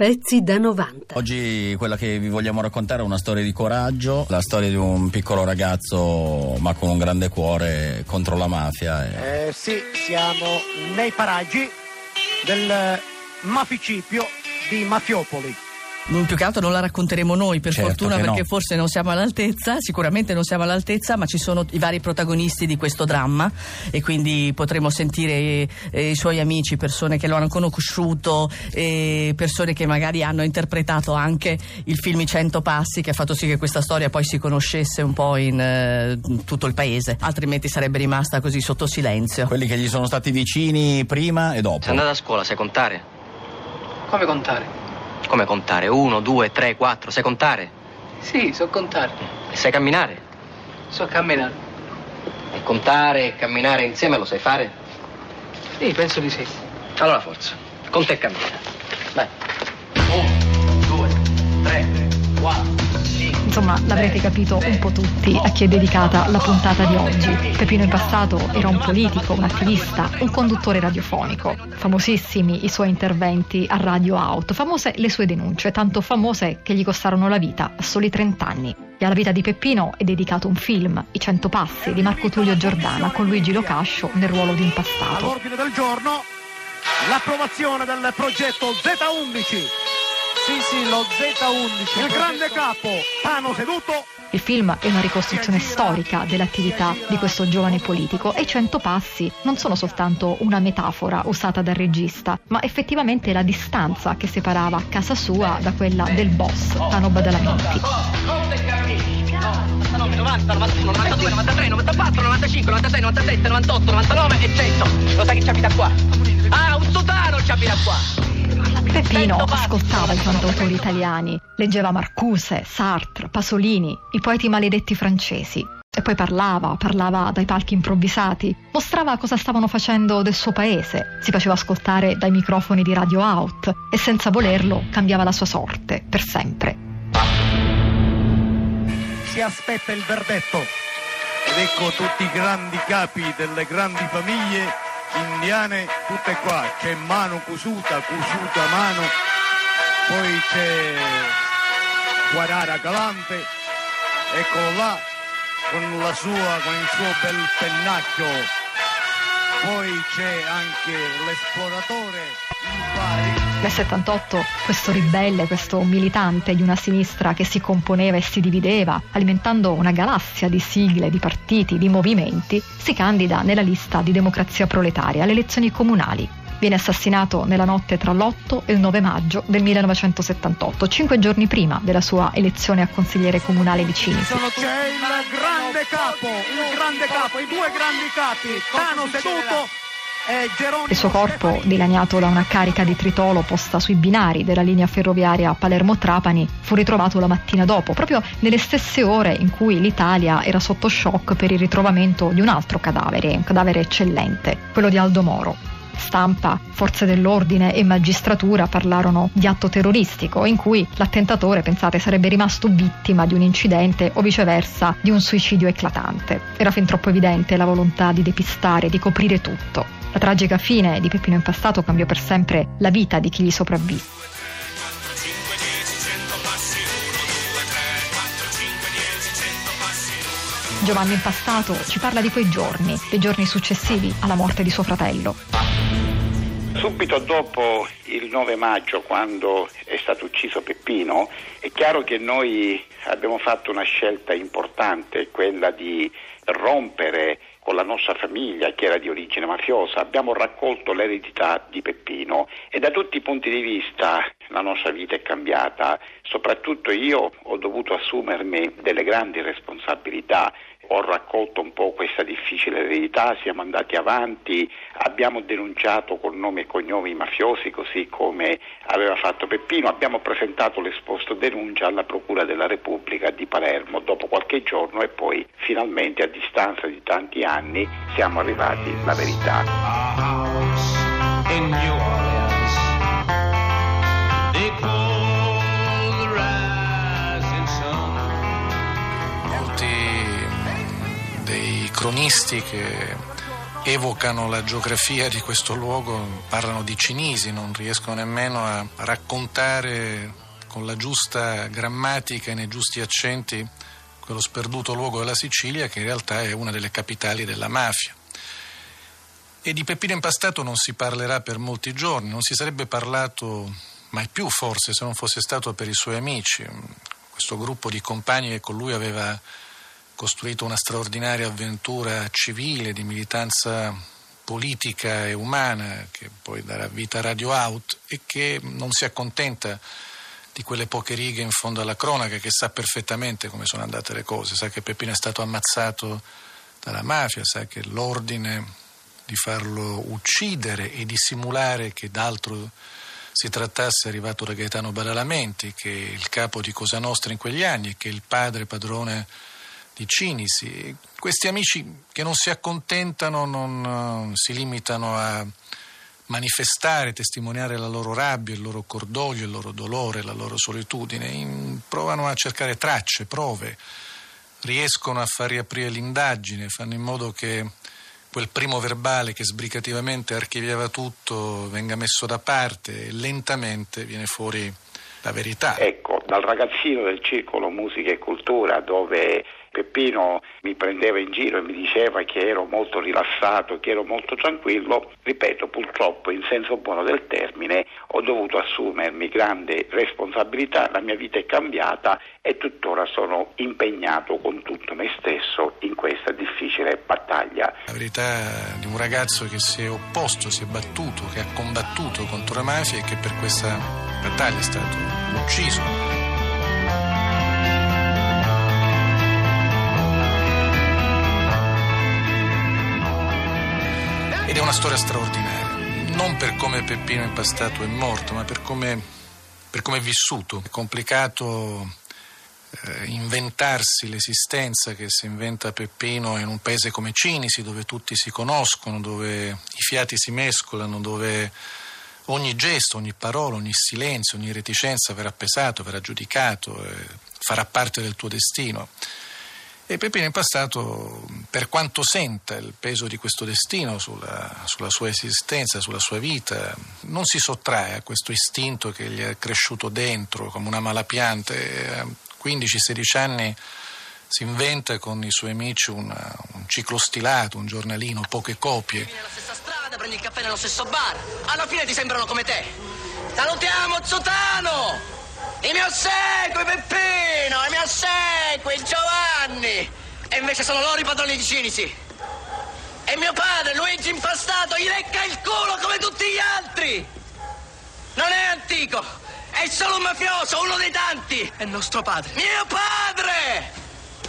Pezzi da 90. Oggi quella che vi vogliamo raccontare è una storia di coraggio, la storia di un piccolo ragazzo ma con un grande cuore contro la mafia. E... Eh, sì, siamo nei paraggi del maficipio di Mafiopoli più che altro non la racconteremo noi per certo fortuna perché no. forse non siamo all'altezza, sicuramente non siamo all'altezza, ma ci sono i vari protagonisti di questo dramma e quindi potremo sentire eh, i suoi amici, persone che lo hanno conosciuto, eh, persone che magari hanno interpretato anche il film I Cento Passi che ha fatto sì che questa storia poi si conoscesse un po' in, eh, in tutto il paese, altrimenti sarebbe rimasta così sotto silenzio. Quelli che gli sono stati vicini prima e dopo. Sei andata a scuola, sai contare? Come contare? Come contare? Uno, due, tre, quattro. Sai contare? Sì, so contare. E sai camminare? So camminare. E contare e camminare insieme lo sai fare? Sì, penso di sì. Allora forza. Conta e cammina. Vai. Uno, due, tre, quattro. Insomma, l'avrete capito un po' tutti a chi è dedicata la puntata di oggi. Peppino in passato era un politico, un attivista, un conduttore radiofonico. Famosissimi i suoi interventi a Radio Out, famose le sue denunce, tanto famose che gli costarono la vita a soli 30 anni. E alla vita di Peppino è dedicato un film, I Cento Passi, di Marco Tullio Giordana, con Luigi Locascio nel ruolo di impastato. All'ordine del giorno l'approvazione del progetto Z11 sì, sì, lo Z11. Il grande capo, Pano seduto. Il film è una ricostruzione storica dell'attività di questo giovane politico e i cento passi non sono soltanto una metafora usata dal regista, ma effettivamente la distanza che separava casa sua da quella del boss, Pano Badalamenti. 90, 91, 92, 93, 94, 95, 96, 97, 98, 99 e 100. Lo sai che ci abita qua? Ah, un sotano ci abita qua. Peppino ascoltava i cantautori italiani, leggeva Marcuse, Sartre, Pasolini, i poeti maledetti francesi. E poi parlava, parlava dai palchi improvvisati, mostrava cosa stavano facendo del suo paese, si faceva ascoltare dai microfoni di Radio Out e senza volerlo cambiava la sua sorte per sempre. Si aspetta il verdetto ed ecco tutti i grandi capi delle grandi famiglie indiane tutte qua, c'è mano cusuta, cusuta mano, poi c'è Guarara Galante, eccolo là, con la sua, con il suo bel pennacchio, poi c'è anche l'esploratore, il pari. Nel 78 questo ribelle, questo militante di una sinistra che si componeva e si divideva, alimentando una galassia di sigle, di partiti, di movimenti, si candida nella lista di democrazia proletaria alle elezioni comunali. Viene assassinato nella notte tra l'8 e il 9 maggio del 1978, cinque giorni prima della sua elezione a consigliere comunale di Cinisi. C'è il grande capo, il grande capo, i due grandi capi, Cano seduto il suo corpo, dilaniato da una carica di tritolo posta sui binari della linea ferroviaria Palermo-Trapani, fu ritrovato la mattina dopo, proprio nelle stesse ore in cui l'Italia era sotto shock per il ritrovamento di un altro cadavere, un cadavere eccellente, quello di Aldo Moro. Stampa, forze dell'ordine e magistratura parlarono di atto terroristico in cui l'attentatore, pensate, sarebbe rimasto vittima di un incidente o viceversa di un suicidio eclatante. Era fin troppo evidente la volontà di depistare, di coprire tutto. La tragica fine di Peppino Impastato cambiò per sempre la vita di chi gli sopravvisse. Giovanni Impastato ci parla di quei giorni, dei giorni successivi alla morte di suo fratello. Subito dopo il 9 maggio, quando è stato ucciso Peppino, è chiaro che noi abbiamo fatto una scelta importante, quella di rompere con la nostra famiglia che era di origine mafiosa, abbiamo raccolto l'eredità di Peppino e da tutti i punti di vista la nostra vita è cambiata, soprattutto io ho dovuto assumermi delle grandi responsabilità. Ho raccolto un po' questa difficile eredità, siamo andati avanti, abbiamo denunciato con nomi e cognomi i mafiosi così come aveva fatto Peppino, abbiamo presentato l'esposto denuncia alla Procura della Repubblica di Palermo dopo qualche giorno e poi finalmente a distanza di tanti anni siamo arrivati alla verità. cronisti che evocano la geografia di questo luogo, parlano di cinesi, non riescono nemmeno a raccontare con la giusta grammatica e nei giusti accenti quello sperduto luogo della Sicilia che in realtà è una delle capitali della mafia. E di Peppino Impastato non si parlerà per molti giorni, non si sarebbe parlato mai più forse se non fosse stato per i suoi amici, questo gruppo di compagni che con lui aveva costruito una straordinaria avventura civile di militanza politica e umana che poi darà vita a Radio Out e che non si accontenta di quelle poche righe in fondo alla cronaca, che sa perfettamente come sono andate le cose, sa che Peppino è stato ammazzato dalla mafia, sa che l'ordine di farlo uccidere e di simulare che d'altro si trattasse è arrivato da Gaetano Badalamenti, che è il capo di Cosa Nostra in quegli anni che è il padre padrone di Cinisi. Questi amici che non si accontentano, non uh, si limitano a manifestare, testimoniare la loro rabbia, il loro cordoglio, il loro dolore, la loro solitudine, in, provano a cercare tracce, prove, riescono a far riaprire l'indagine, fanno in modo che quel primo verbale che sbrigativamente archiviava tutto venga messo da parte e lentamente viene fuori la verità. Ecco, dal ragazzino del circolo musica e cultura dove Peppino mi prendeva in giro e mi diceva che ero molto rilassato, che ero molto tranquillo, ripeto, purtroppo in senso buono del termine ho dovuto assumermi grande responsabilità, la mia vita è cambiata e tuttora sono impegnato con tutto me stesso in questa difficile battaglia. La verità di un ragazzo che si è opposto, si è battuto, che ha combattuto contro la mafia e che per questa battaglia è stato ucciso. Ed è una storia straordinaria, non per come Peppino Impastato è morto, ma per come, è vissuto. È complicato eh, inventarsi l'esistenza che si inventa Peppino in un paese come Cinisi, dove tutti si conoscono, dove i fiati si mescolano, dove ogni gesto, ogni parola, ogni silenzio, ogni reticenza verrà pesato, verrà giudicato, eh, farà parte del tuo destino. E Peppino in passato, per quanto senta il peso di questo destino sulla, sulla, sua esistenza, sulla sua vita, non si sottrae a questo istinto che gli è cresciuto dentro come una malapianta. a 15-16 anni si inventa con i suoi amici una, un ciclo stilato, un giornalino, poche copie. Vieni alla stessa strada, prendi il caffè nello stesso bar. Alla fine ti sembrano come te. Salutiamo Zotano! I miei ossequi, Peppino! I miei ossequi, Giovanni! E invece sono loro i padroni di Cinisi. E mio padre, Luigi Impastato, gli lecca il culo come tutti gli altri! Non è antico! È solo un mafioso, uno dei tanti! È nostro padre! Mio padre!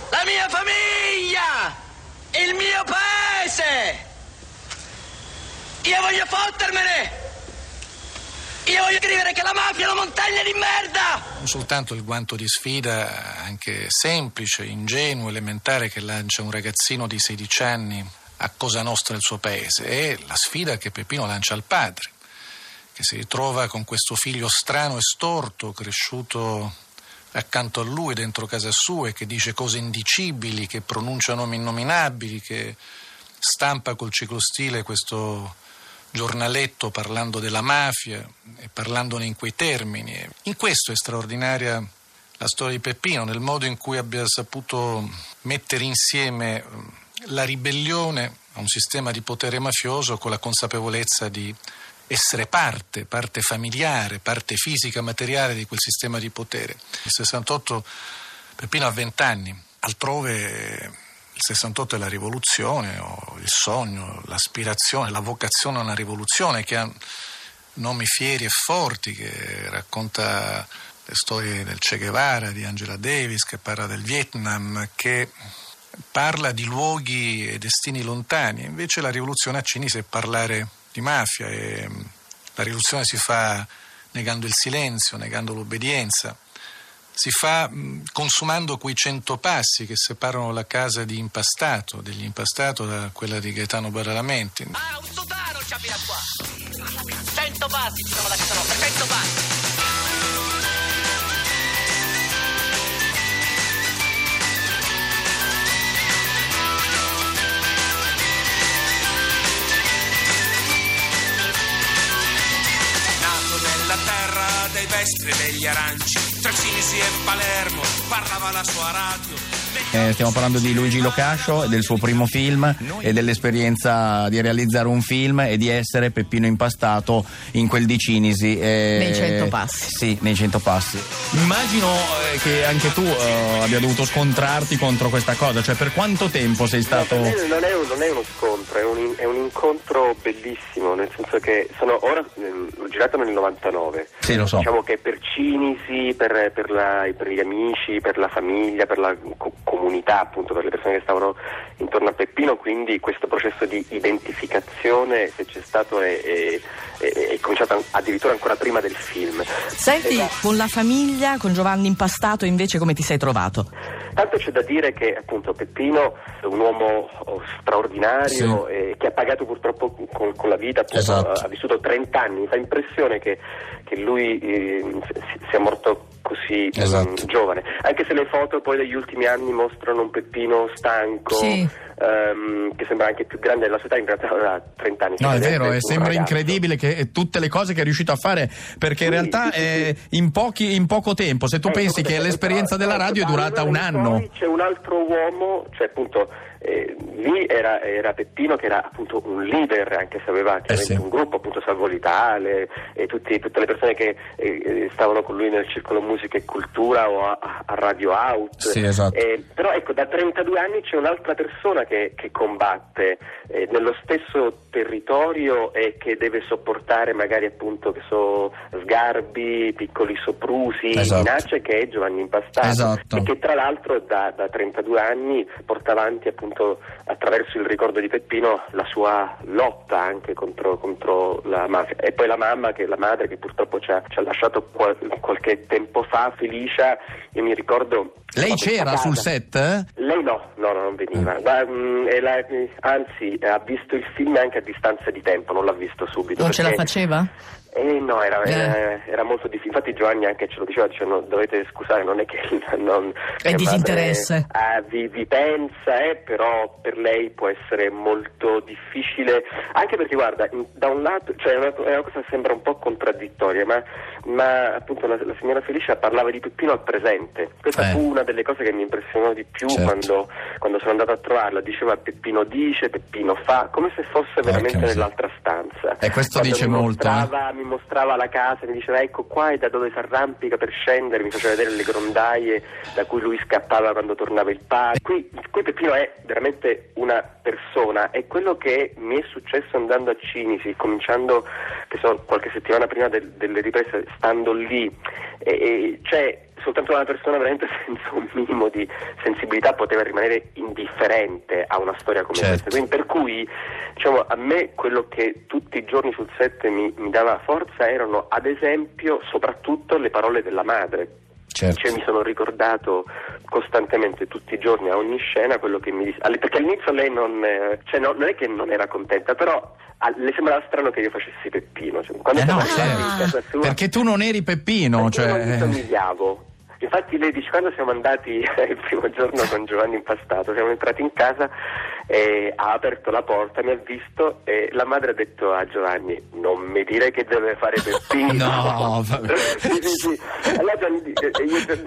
La mia famiglia! Il mio paese! Io voglio fottermene! Io voglio scrivere che la mafia è una montagna di merda! Non soltanto il guanto di sfida, anche semplice, ingenuo, elementare, che lancia un ragazzino di 16 anni a Cosa Nostra del suo paese, è la sfida che Peppino lancia al padre, che si ritrova con questo figlio strano e storto, cresciuto accanto a lui, dentro casa sua, e che dice cose indicibili, che pronuncia nomi innominabili, che stampa col ciclostile questo giornaletto parlando della mafia e parlandone in quei termini. In questo è straordinaria la storia di Peppino, nel modo in cui abbia saputo mettere insieme la ribellione a un sistema di potere mafioso con la consapevolezza di essere parte, parte familiare, parte fisica, materiale di quel sistema di potere. Nel 68 Peppino ha 20 anni, altrove il 68 è la rivoluzione, o il sogno, l'aspirazione, la vocazione a una rivoluzione che ha nomi fieri e forti, che racconta le storie del Che Guevara, di Angela Davis, che parla del Vietnam, che parla di luoghi e destini lontani. Invece la rivoluzione a Cinisi è parlare di mafia e la rivoluzione si fa negando il silenzio, negando l'obbedienza si fa consumando quei cento passi che separano la casa di Impastato, degli Impastato da quella di Gaetano Badalamenti. Ah, un sotano c'è da qua! Cento passi ci sono da casa nostra, cento passi! Finestre degli aranci, tra Cinisi e Palermo, parlava la sua radio. Eh, stiamo parlando di Luigi Locascio, del suo primo film e dell'esperienza di realizzare un film e di essere Peppino Impastato in quel di Cinisi. Eh, nei cento passi. Sì, nei cento passi. Immagino eh, che anche tu eh, abbia dovuto scontrarti contro questa cosa, cioè per quanto tempo sei stato... No, non, è, non, è, uno scontro, è un, è un, incontro bellissimo, nel senso che sono ora, l'ho girato nel 99. Sì, lo so. Diciamo che per Cinisi, per, per, la, per gli amici, per la famiglia, per la comunità, appunto per le persone che stavano intorno a Peppino, quindi questo processo di identificazione se c'è stato è, è, è cominciato addirittura ancora prima del film. Senti, esatto. con la famiglia, con Giovanni Impastato invece come ti sei trovato? Tanto c'è da dire che appunto Peppino è un uomo oh, straordinario sì. eh, che ha pagato purtroppo con, con la vita, appunto, esatto. ha, vissuto 30 anni, mi fa impressione che, che lui eh, sia morto così mm, esatto. um, giovane, anche se le foto poi degli ultimi anni mostrano un Peppino stanco. Sì. Um, che sembra anche più grande della sua età, in realtà aveva 30 anni. No, è vero, e sembra ragazzo. incredibile che tutte le cose che è riuscito a fare, perché in realtà sì, in, pochi, in, poco tempo, se tu eh, pensi che l'esperienza della radio è durata un anno. C'è un altro uomo, cioè appunto eh, lì era, era, Peppino che era appunto un leader, anche se aveva eh sì. un gruppo, appunto Salvo Vitale e tutti, tutte le persone che eh, stavano con lui nel circolo musica e cultura o a, a Radio Out. Sì, esatto. Eh, però ecco, da 32 anni c'è un'altra persona che, che combatte eh, nello stesso territorio e che deve sopportare magari appunto che so, sgarbi, piccoli soprusi, esatto. minacce che è Giovanni Impastato esatto. e che tra l'altro da, da 32 anni porta avanti appunto appunto attraverso il ricordo di Peppino la sua lotta anche contro, contro la mafia. E poi la mamma, che la madre che purtroppo ci ha, ci ha lasciato qual- qualche tempo fa, Felicia, io mi ricordo lei c'era sul set? Lei no, no, no non veniva. Mm. Ma, mh, la, anzi, ha visto il film anche a distanza di tempo, non l'ha visto subito. Non ce la faceva? Eh, no, era, eh. era, era, molto difficile. Infatti Giovanni anche ce lo diceva, dice, no, dovete scusare, non è che non... È disinteresse. Eh, vi, vi, pensa, eh, però per lei può essere molto difficile, anche perché guarda, da un lato, cioè è una, è una, cosa che sembra un po' contraddittoria, ma, ma appunto la, la, signora Felicia parlava di Peppino al presente. Questa eh. fu una delle cose che mi impressionò di più certo. quando, quando, sono andato a trovarla. Diceva Peppino dice, Peppino fa, come se fosse veramente nell'altra stanza. E questo quando dice molto. Eh mi mostrava la casa, mi diceva ecco qua è da dove si arrampica per scendere, mi faceva vedere le grondaie da cui lui scappava quando tornava il padre. Qui, qui Peppino è veramente una persona e quello che mi è successo andando a Cinisi, cominciando so, qualche settimana prima del, delle riprese, stando lì, e, e, cioè soltanto una persona veramente senza un minimo di sensibilità poteva rimanere indifferente a una storia come certo. questa. Quindi per cui diciamo, a me quello che tutti i giorni sul set mi, mi dava forza erano ad esempio soprattutto le parole della madre. Certo. Cioè, mi sono ricordato costantemente tutti i giorni a ogni scena quello che mi disse perché all'inizio lei non, cioè, no, non è che non era contenta però le sembrava strano che io facessi Peppino cioè, eh no, certo. sua, perché tu non eri Peppino cioè... io non mi somigliavo Infatti lei dice quando siamo andati il primo giorno con Giovanni Impastato, siamo entrati in casa e ha aperto la porta, mi ha visto e la madre ha detto a Giovanni non mi dire che deve fare Peppino. no, sì, sì, sì. Allora Giovanni dice,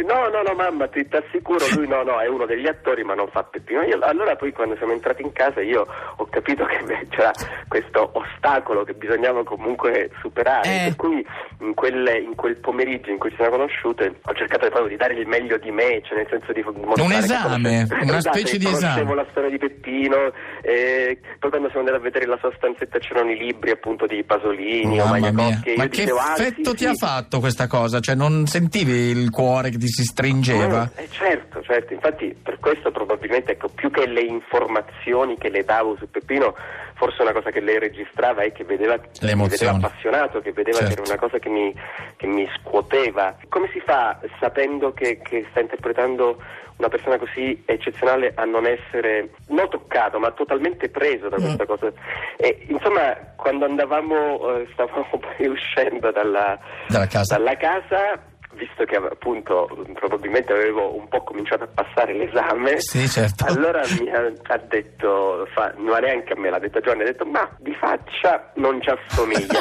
no, no, no mamma, ti assicuro, lui no, no, è uno degli attori ma non fa Peppino. Io, allora poi quando siamo entrati in casa io ho capito che c'era questo ostacolo che bisognava comunque superare, eh. per cui in, quelle, in, quel pomeriggio in cui ci siamo conosciute ho cercato di di dare il meglio di me, cioè nel senso di un esame, una esatto, specie di esame. Conoscevo la storia di Peppino, e poi quando siamo andati a vedere la sua stanzetta c'erano i libri appunto di Pasolini Mamma o Magliacocchi. Ma che dicevo, effetto ah, sì, ti sì. ha fatto questa cosa? Cioè non sentivi il cuore che ti si stringeva? Eh, certo, certo, infatti per questo probabilmente ecco, più che le informazioni che le davo su Peppino forse una cosa che lei registrava è che vedeva, che vedeva appassionato, che vedeva certo. che era una cosa che mi, che mi scuoteva. Come si fa sapendo che, che sta interpretando una persona così eccezionale a non essere non toccato ma totalmente preso da questa mm. cosa e, insomma quando andavamo eh, stavamo poi uscendo dalla, dalla casa, dalla casa visto che appunto probabilmente avevo un po' cominciato a passare l'esame, sì, certo. allora mi ha, ha detto, fa, non neanche a me, l'ha detto a Giovanni, ha detto ma di faccia non ci assomiglia.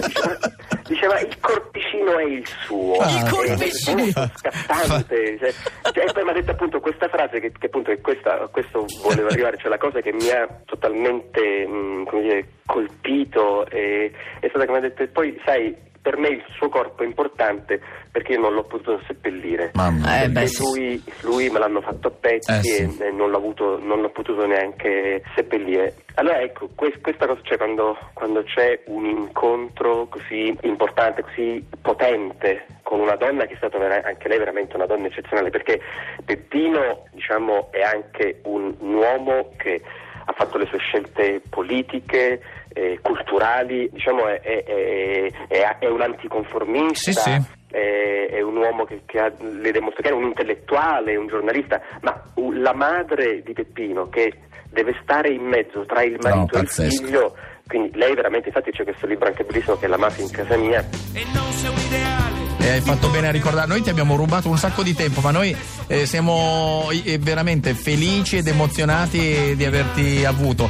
diceva il corpicino è il suo. Ah, il corpicino! Scattante. Cioè, cioè, e poi mi ha detto appunto questa frase che, che appunto è questa, a questo volevo arrivare, cioè la cosa che mi ha totalmente mh, come dire, colpito è, è stata che mi ha detto, poi sai per me il suo corpo è importante perché io non l'ho potuto seppellire. Mamma. Eh, beh, lui, lui, me l'hanno fatto a pezzi Eh, sì. e, e non, l'ho avuto, non l'ho potuto neanche seppellire. Allora ecco, que- questa cosa, cioè quando, quando c'è un incontro così importante, così potente con una donna che è stata vera- anche lei veramente una donna eccezionale, perché Peppino diciamo, è anche un, un uomo che ha fatto le sue scelte politiche, eh, culturali, diciamo è, è- è- è- è un anticonformista. Sì, sì. È, un uomo che, che ha le dimostrazioni, è un intellettuale, un giornalista, ma la madre di Peppino che deve stare in mezzo tra il marito e il figlio, quindi lei veramente, infatti c'è questo libro anche bellissimo che è La mafia in casa mia, E non sei un ideale. E hai fatto bene a ricordare, noi ti abbiamo rubato un sacco di tempo, ma noi eh, siamo eh, veramente felici ed emozionati di averti avuto.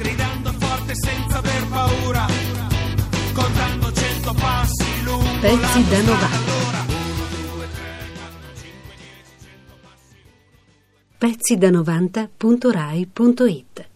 Aver paura. Contando cento passi lungo Pezzi da 90. allora. pezzi da 90.rai.it